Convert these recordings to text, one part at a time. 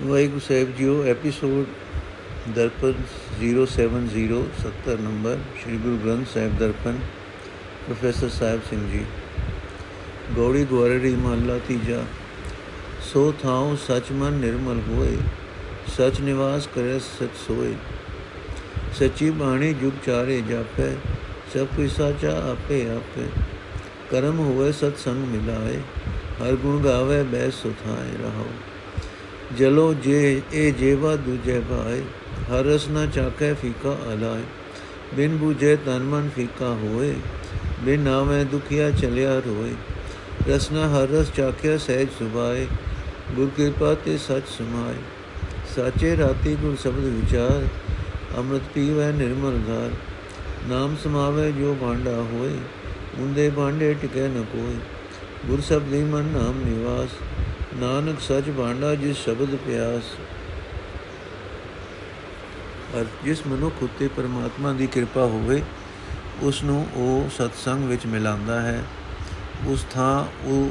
ਵਾਹਿਗੁਰੂ ਸਾਹਿਬ JIO episode Darpan 070 70 number Sri Guru Granth Sahib Darpan professor Sahib Singh ji Gauri Guareri ਮਹੱਲਾ ਤੀਜਾ ਸੋ ਥਾਉ ਸਚ ਮਨ ਨਿਰਮਲ ਹੋਏ ਸਚ ਨਿਵਾਸ ਕਰੇ ਸਚ ਸੋਏ ਸਚੀ ਬਾਣੀ ਜੁਗ ਚਾਰੇ ਜਾਪੈ ਸਭ ਕੋਈ ਸਾਚਾ ਆਪੇ ਆਪੇ ਕਰਮ ਹੋਵੇ ਸਤ ਸੰਗ ਮਿਲਾਏ ਹਰ ਗੁਣ ਗਾਵੇ ਬੈ ਸੁਥਾਏ ਰਹੋ ਜਲੋ ਜੇ ਇਹ ਜੇਵਾ ਦੂਜੇ ਭਾਏ ਹਰ ਰਸ ਨਾ ਚਾਖੈ ਫੀਕਾ ਅਲਾਏ ਬਿਨ ਬੂਝੇ ਤਨ ਮਨ ਫੀਕਾ ਹੋਏ ਬਿਨ ਨਾਵੇਂ ਦੁਖੀਆ ਚਲਿਆ ਰੋਏ ਰਸਨਾ ਹਰ ਰਸ ਚਾਖਿਆ ਸਹਿਜ ਸੁਭਾਏ ਗੁਰ ਕਿਰਪਾ ਤੇ ਸਚ ਸਮਾਏ ਸਾਚੇ ਰਾਤੀ ਗੁਰ ਸ਼ਬਦ ਵਿਚਾਰ ਅੰਮ੍ਰਿਤ ਪੀਵੈ ਨਿਰਮਲ ਧਾਰ ਨਾਮ ਸਮਾਵੇ ਜੋ ਭਾਂਡਾ ਹੋਏ ਹੁੰਦੇ ਭਾਂਡੇ ਟਿਕੈ ਨ ਕੋਈ ਗੁਰ ਸਬਦੀ ਮਨ ਨਾਮ ਨਿਵਾਸ ਨਾਨਕ ਸਚ ਭਾਂਡਾ ਜਿਸ ਸ਼ਬਦ ਪਿਆਸ। ਅਰ ਜਿਸ ਮਨੁੱਖ ਉਤੇ ਪਰਮਾਤਮਾ ਦੀ ਕਿਰਪਾ ਹੋਵੇ, ਉਸ ਨੂੰ ਉਹ ਸਤਸੰਗ ਵਿੱਚ ਮਿਲਾਉਂਦਾ ਹੈ। ਉਸ ਥਾਂ ਉਹ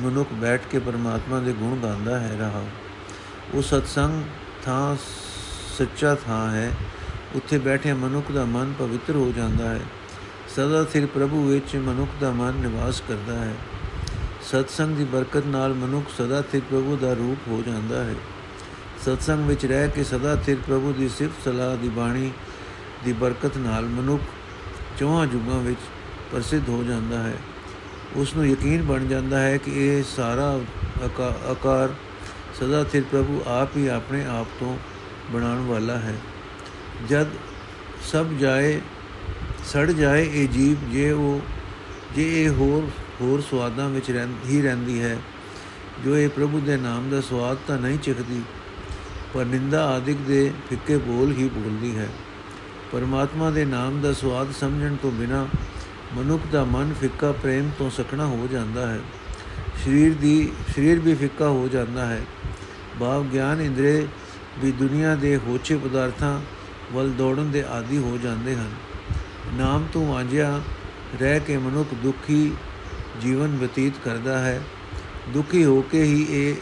ਮਨੁੱਖ ਬੈਠ ਕੇ ਪਰਮਾਤਮਾ ਦੇ ਗੁਣ ਗਾਉਂਦਾ ਹੈ ਰਹਾ। ਉਹ ਸਤਸੰਗ ਥਾਂ ਸੱਚਾ ਥਾਂ ਹੈ। ਉੱਥੇ ਬੈਠੇ ਮਨੁੱਖ ਦਾ ਮਨ ਪਵਿੱਤਰ ਹੋ ਜਾਂਦਾ ਹੈ। ਸਦਾ ਸਿਰ ਪ੍ਰਭੂ ਵਿੱਚ ਮਨੁੱਖ ਦਾ ਮਨ ਨਿਵਾਸ ਕਰਦਾ ਹੈ। ਸਤਸੰਗ ਦੀ ਬਰਕਤ ਨਾਲ ਮਨੁੱਖ ਸਦਾ ਸਿਰ ਪ੍ਰਭੂ ਦਾ ਰੂਪ ਹੋ ਜਾਂਦਾ ਹੈ। ਸਤਸੰਗ ਵਿੱਚ ਰਹਿ ਕੇ ਸਦਾ ਸਿਰ ਪ੍ਰਭੂ ਦੀ ਸਿਫਤ ਸਲਾਹ ਦੀ ਬਾਣੀ ਦੀ ਬਰਕਤ ਨਾਲ ਮਨੁੱਖ ਚੌਹਾਂ ਯੁਗਾਂ ਵਿੱਚ ਪ੍ਰਸਿੱਧ ਹੋ ਜਾਂਦਾ ਹੈ। ਉਸ ਨੂੰ ਯਕੀਨ ਬਣ ਜਾਂਦਾ ਹੈ ਕਿ ਇਹ ਸਾਰਾ ਆਕਾਰ ਸਦਾ ਸਿਰ ਪ੍ਰਭੂ ਆਪ ਹੀ ਆਪਣੇ ਆਪ ਤੋਂ ਬਣਾਉਣ ਵਾਲਾ ਹੈ। ਜਦ ਸਭ ਜਾਏ, ਸੜ ਜਾਏ ਇਹ ਜੀਵ, ਜੇ ਉਹ, ਜੇ ਇਹ ਹੋਰ ਹੋਰ ਸਵਾਦਾਂ ਵਿੱਚ ਹੀ ਰਹਿੰਦੀ ਹੈ। ਜੋ ਇਹ ਪ੍ਰਭੂ ਦੇ ਨਾਮ ਦਾ ਸਵਾਦ ਤਾਂ ਨਹੀਂ ਚਖਦੀ, ਪਰ ਨਿੰਦਾ ਆਦਿਕ ਦੇ ਫਿੱਕੇ ਬੋਲ ਹੀ ਬੋਲਦੀ ਹੈ। ਪਰਮਾਤਮਾ ਦੇ ਨਾਮ ਦਾ ਸਵਾਦ ਸਮਝਣ ਤੋਂ ਬਿਨਾ ਮਨੁੱਖ ਦਾ ਮਨ ਫਿੱਕਾ ਪ੍ਰੇਮ ਤੋਂ ਸਖਣਾ ਹੋ ਜਾਂਦਾ ਹੈ। ਸਰੀਰ ਦੀ, ਸਰੀਰ ਵੀ ਫਿੱਕਾ ਹੋ ਜਾਂਦਾ ਹੈ। ਭਾਵ ਗਿਆਨ ਇੰਦਰੇ ਵੀ ਦੁਨੀਆ ਦੇ ਹੋਛੇ ਪਦਾਰਥਾਂ ਵੱਲ ਦੌੜਨ ਦੇ ਆਦੀ ਹੋ ਜਾਂਦੇ ਹਨ। ਨਾਮ ਤੋਂ ਵਾਂਝਿਆ ਰਹਿ ਕੇ ਮਨੁੱਖ ਦੁਖੀ ਜੀਵਨ ਬਤੀਤ ਕਰਦਾ ਹੈ। ਦੁਖੀ ਹੋ ਕੇ ਹੀ ਇਹ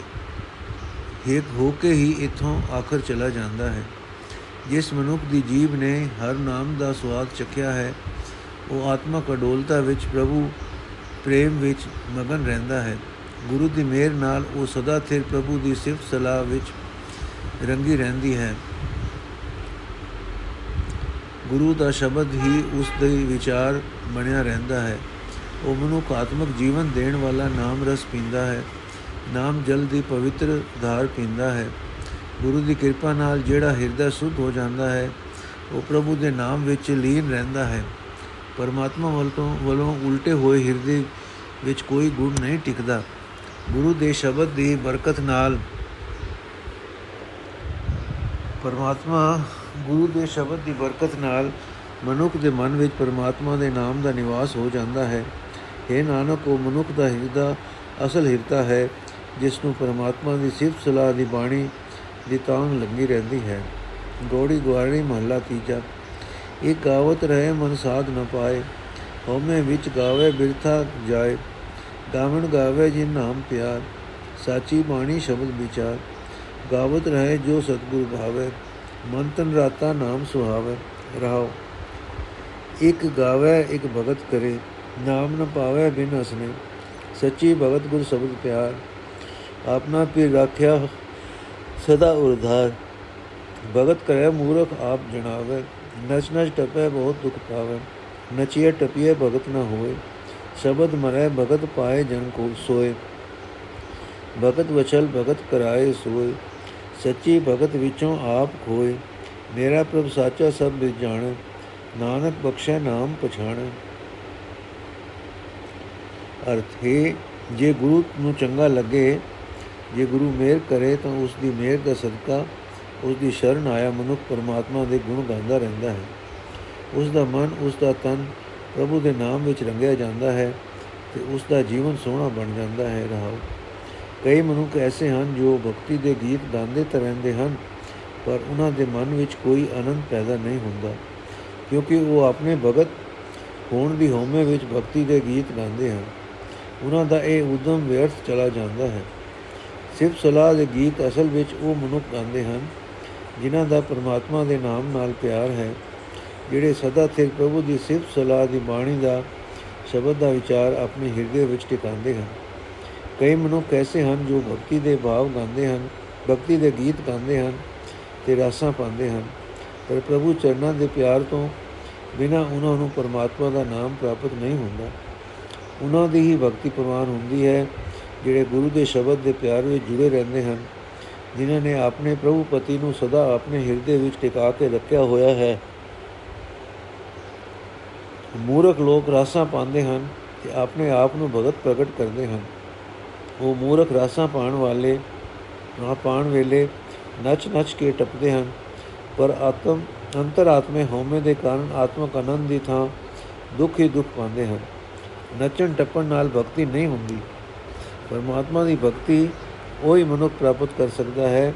ਇੱਕ ਹੋ ਕੇ ਹੀ ਇਥੋਂ ਆਖਰ ਚਲਾ ਜਾਂਦਾ ਹੈ। ਜਿਸ ਮਨੁੱਖ ਦੀ ਜੀਬ ਨੇ ਹਰ ਨਾਮ ਦਾ ਸਵਾਦ ਚੱਖਿਆ ਹੈ, ਉਹ ਆਤਮਕ ਅਡੋਲਤਾ ਵਿੱਚ, ਪ੍ਰਭੂ ਪ੍ਰੇਮ ਵਿੱਚ ਮਗਨ ਰਹਿੰਦਾ ਹੈ। ਗੁਰੂ ਦੀ ਮਿਹਰ ਨਾਲ ਉਹ ਸਦਾ ਥਿਰ ਪ੍ਰਭੂ ਦੀ ਸਿਫਤ ਸਲਾਹ ਵਿੱਚ ਰੰਗੀ ਰਹਿੰਦੀ ਹੈ। ਗੁਰੂ ਦਾ ਸ਼ਬਦ ਹੀ ਉਸ ਦੇ ਵਿਚਾਰ ਬਣਿਆ ਰਹਿੰਦਾ ਹੈ। ਉਹ ਮਨੁੱਖ ਆਤਮਿਕ ਜੀਵਨ ਦੇਣ ਵਾਲਾ ਨਾਮ ਰਸ ਪੀਂਦਾ ਹੈ, ਨਾਮ ਜਲ ਦੀ ਪਵਿੱਤਰ ਧਾਰ ਪੀਂਦਾ ਹੈ। ਗੁਰੂ ਦੀ ਕਿਰਪਾ ਨਾਲ ਜਿਹੜਾ ਹਿਰਦਾ ਸੁਧ ਹੋ ਜਾਂਦਾ ਹੈ, ਉਹ ਪ੍ਰਭੂ ਦੇ ਨਾਮ ਵਿੱਚ ਲੀਨ ਰਹਿੰਦਾ ਹੈ। ਪਰਮਾਤਮਾ ਵੱਲੋਂ ਵੱਲੋਂ ਉਲਟੇ ਹੋਏ ਹਿਰਦੇ ਵਿੱਚ ਕੋਈ ਗੁਣ ਨਹੀਂ ਟਿਕਦਾ। ਗੁਰੂ ਦੇ ਸ਼ਬਦ ਦੀ ਬਰਕਤ ਨਾਲ ਪਰਮਾਤਮਾ, ਗੁਰੂ ਦੇ ਸ਼ਬਦ ਦੀ ਬਰਕਤ ਨਾਲ ਮਨੁੱਖ ਦੇ ਮਨ ਵਿੱਚ ਪਰਮਾਤਮਾ ਦੇ ਨਾਮ ਦਾ ਨਿਵਾਸ ਹੋ ਜਾਂਦਾ ਹੈ। ਇਹ ਨਾਨਕ, ਉਹ ਮਨੁੱਖ ਦਾ ਹਿਰਦਾ ਅਸਲ ਹਿਰਦਾ ਹੈ, ਜਿਸ ਨੂੰ ਪਰਮਾਤਮਾ ਦੀ ਸਿਫਤ ਸਲਾਹ ਦੀ ਬਾਣੀ ਦੀ ਤਾਂਗ ਲੱਗੀ ਰਹਿੰਦੀ ਹੈ। ਗੋੜੀ ਗਵਾਰੀ ਮਹੱਲਾ ਤੀਜਾ। ਇਹ ਗਾਵਤ ਰਹੇ ਮਨ ਸਾਧ ਨ ਪਾਏ, ਹਉਮੈ ਵਿੱਚ ਗਾਵੇ ਬਿਰਥਾ ਜਾਏ। ਗਾਵਣ ਗਾਵੇ ਜਿਨ ਨਾਮ ਪਿਆਰ, ਸਾਚੀ ਬਾਣੀ ਸ਼ਬਦ ਵਿਚਾਰ। ਗਾਵਤ ਰਹੇ ਜੋ ਸਤਗੁਰ ਭਾਵੇ ਮਨ ਤਨ ਰਾਤਾ ਨਾਮ ਸੁਹਾਵੇ। ਰਹਾਓ। ਇੱਕ ਗਾਵੇ, ਇੱਕ ਭਗਤ ਕਰੇ। ਨਾਮ ਨ ਪਾਵੇ ਬਿਨ ਹਸਨੇ। ਸੱਚੀ ਭਗਤ ਗੁਰ ਸ਼ਬਦ ਪਿਆਰ। ਆਪਣਾ ਪੀਰ ਰਾਖਿਆ ਸਦਾ ਉਰਧਾਰ। ਭਗਤ ਕਰੇ ਮੂਰਖ ਆਪ ਜਣਾਵੇ। ਨਚ ਨਚ ਟਪੇ ਬਹੁਤ ਦੁਖ ਪਾਵੇ। ਨਚੀਏ ਟਪੀਏ ਭਗਤ ਨ ਹੋਏ ਸ਼ਬਦ ਮਰੇ ਭਗਤ ਪਾਏ ਜਨ ਕੋ ਸੋਏ। ਭਗਤ ਵਚਲ ਭਗਤ ਕਰਾਏ ਸੋਏ। ਸੱਚੀ ਭਗਤ ਵਿੱਚੋਂ ਆਪ ਖੋਏ। ਮੇਰਾ ਪ੍ਰਭ ਸਾਚਾ ਸਭ ਵਿੱਚ ਜਾਣੇ। ਨਾਨਕ ਬਖਸ਼ੈ ਨਾਮ ਪਛਾਣੇ। ਅਰਥ ਹੈ, ਜੇ ਗੁਰੂ ਨੂੰ ਚੰਗਾ ਲੱਗੇ, ਜੇ ਗੁਰੂ ਮਿਹਰ ਕਰੇ ਤਾਂ ਉਸ ਦੀ ਮਿਹਰ ਦਾ ਸਦਕਾ ਉਸ ਦੀ ਸ਼ਰਨ ਆਇਆ ਮਨੁੱਖ ਪਰਮਾਤਮਾ ਦੇ ਗੁਣ ਗਾਉਂਦਾ ਰਹਿੰਦਾ ਹੈ। ਉਸ ਦਾ ਮਨ ਉਸ ਦਾ ਤਨ ਪ੍ਰਭੂ ਦੇ ਨਾਮ ਵਿੱਚ ਰੰਗਿਆ ਜਾਂਦਾ ਹੈ ਤੇ ਉਸ ਦਾ ਜੀਵਨ ਸੋਹਣਾ ਬਣ ਜਾਂਦਾ ਹੈ ਰਹਾਉ ਕਈ ਮਨੁੱਖ ਐਸੇ ਹਨ ਜੋ ਭਗਤੀ ਦੇ ਗੀਤ ਗਾਉਂਦੇ ਤਾਂ ਰਹਿੰਦੇ ਹਨ, ਪਰ ਉਹਨਾਂ ਦੇ ਮਨ ਵਿੱਚ ਕੋਈ ਆਨੰਦ ਪੈਦਾ ਨਹੀਂ ਹੁੰਦਾ, ਕਿਉਂਕਿ ਉਹ ਆਪਣੇ ਭਗਤ ਹੋਣ ਦੀ ਹਉਮੈ ਵਿੱਚ ਭਗਤੀ ਦੇ ਗੀਤ ਗਾਉਂਦੇ ਹਨ। ਉਹਨਾਂ ਦਾ ਇਹ ਉਦਮ ਵਿਅਰਥ ਚਲਾ ਜਾਂਦਾ ਹੈ। ਸਿਰਫ ਸਲਾਹ ਦੇ ਗੀਤ ਅਸਲ ਵਿੱਚ ਉਹ ਮਨੁੱਖ ਗਾਉਂਦੇ ਹਨ, ਜਿਨ੍ਹਾਂ ਦਾ ਪਰਮਾਤਮਾ ਦੇ ਨਾਮ ਨਾਲ ਪਿਆਰ ਹੈ, ਜਿਹੜੇ ਸਦਾ ਸਿਰ ਪ੍ਰਭੂ ਦੀ ਸਿਫਤ ਸਲਾਹ ਦੀ ਬਾਣੀ ਦਾ ਸ਼ਬਦ ਦਾ ਵਿਚਾਰ ਆਪਣੇ ਹਿਰਦੇ ਵਿੱਚ ਟਿਕਾਉਂਦੇ ਹਨ। ਕਈ ਮਨੁੱਖ ਐਸੇ ਹਨ ਜੋ ਭਗਤੀ ਦੇ ਭਾਵ ਗਾਉਂਦੇ ਹਨ, ਭਗਤੀ ਦੇ ਗੀਤ ਗਾਉਂਦੇ ਹਨ ਤੇ ਰਾਸਾਂ ਪਾਉਂਦੇ ਹਨ। ਪਰ ਪ੍ਰਭੂ ਚਰਨਾਂ ਦੇ ਪਿਆਰ ਤੋਂ ਬਿਨਾ ਉਹਨਾਂ ਨੂੰ ਪਰਮਾਤਮਾ ਦਾ ਨਾਮ ਪ੍ਰਾਪਤ ਨਹੀਂ ਹੁੰਦਾ। ਉਹਨਾਂ ਦੀ ਹੀ ਭਗਤੀ ਪ੍ਰਵਾਨ ਹੁੰਦੀ ਹੈ, ਜਿਹੜੇ ਗੁਰੂ ਦੇ ਸ਼ਬਦ ਦੇ ਪਿਆਰ ਵਿੱਚ ਜੁੜੇ ਰਹਿੰਦੇ ਹਨ, ਜਿਨ੍ਹਾਂ ਨੇ ਆਪਣੇ ਪ੍ਰਭੂ ਪਤੀ ਨੂੰ ਸਦਾ ਆਪਣੇ ਹਿਰਦੇ ਵਿੱਚ ਟਿਕਾ ਕੇ ਰੱਖਿਆ ਹੋਇਆ ਹੈ। ਮੂਰਖ ਲੋਕ ਰਾਸਾਂ ਪਾਉਂਦੇ ਹਨ ਤੇ ਆਪਣੇ ਆਪ ਨੂੰ ਭਗਤ ਪ੍ਰਗਟ ਕਰਦੇ ਹਨ। ਉਹ ਮੂਰਖ ਰਾਸਾਂ ਪਾਣ ਵਾਲੇ, ਨਾ ਪਾਣ ਵੇਲੇ ਨੱਚ ਨੱਚ ਕੇ ਟੱਪਦੇ ਹਨ, ਪਰ ਆਤਮ ਅੰਤਰਾਤਮੇ ਹਉਮੈ ਦੇ ਕਾਰਨ ਆਤਮਕ ਆਨੰਦ ਦੀ ਥਾਂ ਦੁੱਖ ਹੀ ਦੁੱਖ ਪਾਉਂਦੇ ਹਨ। ਨੱਚਣ ਟੱਪਣ ਨਾਲ ਭਗਤੀ ਨਹੀਂ ਹੁੰਦੀ। ਪਰਮਾਤਮਾ ਦੀ ਭਗਤੀ ਉਹੀ ਮਨੁੱਖ ਪ੍ਰਾਪਤ ਕਰ ਸਕਦਾ ਹੈ,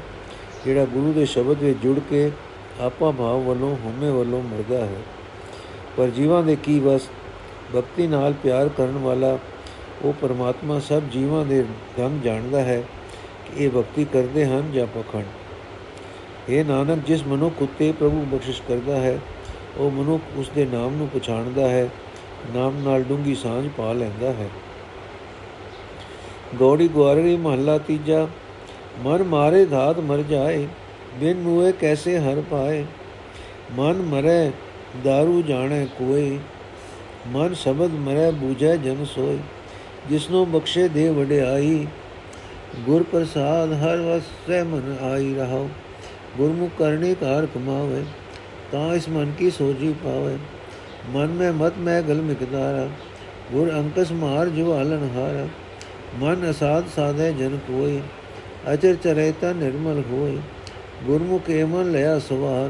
ਜਿਹੜਾ ਗੁਰੂ ਦੇ ਸ਼ਬਦ ਵਿੱਚ ਜੁੜ ਕੇ ਆਪਾ ਭਾਵ ਵੱਲੋਂ, ਹਉਮੈ ਵੱਲੋਂ ਮਰਦਾ ਹੈ। ਪਰ ਜੀਵਾਂ ਦੇ ਕੀ ਵਸ? ਭਗਤੀ ਨਾਲ ਪਿਆਰ ਕਰਨ ਵਾਲਾ ਉਹ ਪਰਮਾਤਮਾ ਸਭ ਜੀਵਾਂ ਦੇ ਗੰਗ ਜਾਣਦਾ ਹੈ ਕਿ ਇਹ ਭਗਤੀ ਕਰਦੇ ਹਨ ਜਾਂ ਪਖੰਡ। ਇਹ ਨਾਨਕ, ਜਿਸ ਮਨੁੱਖ ਉਤੇ ਪ੍ਰਭੂ ਬਖਸ਼ਿਸ਼ ਕਰਦਾ ਹੈ, ਉਹ ਮਨੁੱਖ ਉਸ ਦੇ ਨਾਮ ਨੂੰ ਪਛਾਣਦਾ ਹੈ ਨਾਮ ਨਾਲ ਡੂੰਗੀ ਸਾਂਝ ਪਾ ਲੈਂਦਾ ਹੈ। ਗੋੜੀ ਗਵਾਰੜੀ ਮਹੱਲਾ ਤੀਜਾ, ਮਨ ਮਾਰੇ ਧਾਤ ਮਰ ਜਾਏ, ਬਿਨ ਮੂਏ ਕੈਸੇ ਹਰ ਪਾਏ, ਮਨ ਮਰੇ दारू ਜਾਣੇ ਕੋਈ ਮਨ ਸ਼ਬਦ ਮਰੇ ਬੂਝੈ ਜਨ ਸੋਈ ਜਿਸਨੂੰ ਬਖਸ਼ੇ ਦੇ ਵਡਿਆਈ, ਗੁਰ ਪ੍ਰਸਾਦ ਹਰ ਵਸੈ ਮਨ ਆਈ ਰਹਾਉ, ਗੁਰਮੁਖ ਕਰਨੇ ਕਾਰ ਕਮਾਵੇ, ਤਾਂ ਇਸ ਮਨ ਕੀ ਸੋਜੀ ਪਾਵੇ। ਮਨ ਮੈਂ ਮਤ ਮੈਂ ਗਲ ਮਿਕਦਾਰਾ ਗੁਰ ਅੰਕਸ ਮਾਰ ਜਵਾਲਨ ਹਾਰਾ ਮਨ ਅਸਾਦ ਸਾਧੇ ਜਨ ਕੋਈ ਅਚਰ ਚਰੇ ਤਾ ਨਿਰਮਲ ਹੋਏ ਗੁਰਮੁਖ ਏਮਨ ਲਿਆ ਸਵਾਰ,